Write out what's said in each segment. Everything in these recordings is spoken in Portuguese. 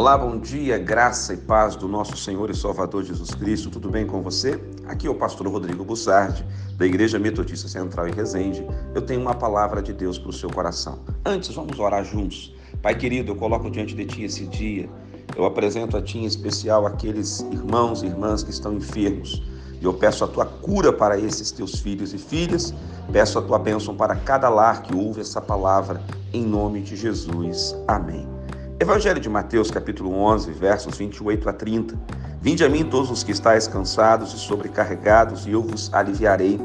Olá, bom dia, graça e paz do nosso Senhor e Salvador Jesus Cristo. Tudo bem com você? Aqui é o pastor Rodrigo Bussardi, da Igreja Metodista Central em Resende. Eu tenho uma palavra de Deus para o seu coração. Antes, vamos orar juntos. Pai querido, eu coloco diante de Ti esse dia. Eu apresento a Ti em especial aqueles irmãos e irmãs que estão enfermos. E eu peço a Tua cura para esses Teus filhos e filhas. Peço a Tua bênção para cada lar que ouve essa palavra. Em nome de Jesus. Amém. Evangelho de Mateus, capítulo 11, versos 28 a 30. Vinde a mim todos os que estáis cansados e sobrecarregados, e eu vos aliviarei.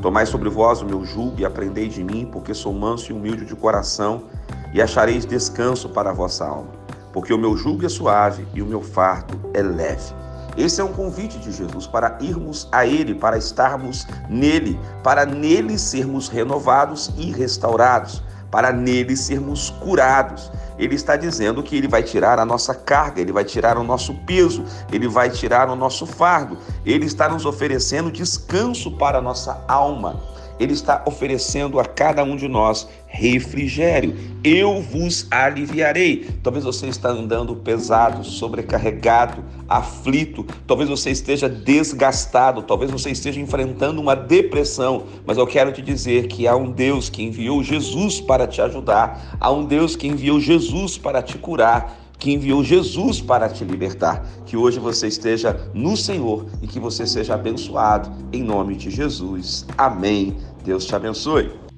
Tomai sobre vós o meu jugo e aprendei de mim, porque sou manso e humilde de coração, e achareis descanso para a vossa alma. Porque o meu jugo é suave e o meu fardo é leve. Esse é um convite de Jesus para irmos a Ele, para estarmos nele, para nele sermos renovados e restaurados, para nele sermos curados ele está dizendo que ele vai tirar a nossa carga, ele vai tirar o nosso peso, ele vai tirar o nosso fardo. Ele está nos oferecendo descanso para a nossa alma. Ele está oferecendo a cada um de nós refrigério. Eu vos aliviarei. Talvez você está andando pesado, sobrecarregado, aflito, talvez você esteja desgastado, talvez você esteja enfrentando uma depressão, mas eu quero te dizer que há um Deus que enviou Jesus para te ajudar, há um Deus que enviou Jesus para te curar que enviou Jesus para te libertar. Que hoje você esteja no Senhor e que você seja abençoado em nome de Jesus. Amém. Deus te abençoe.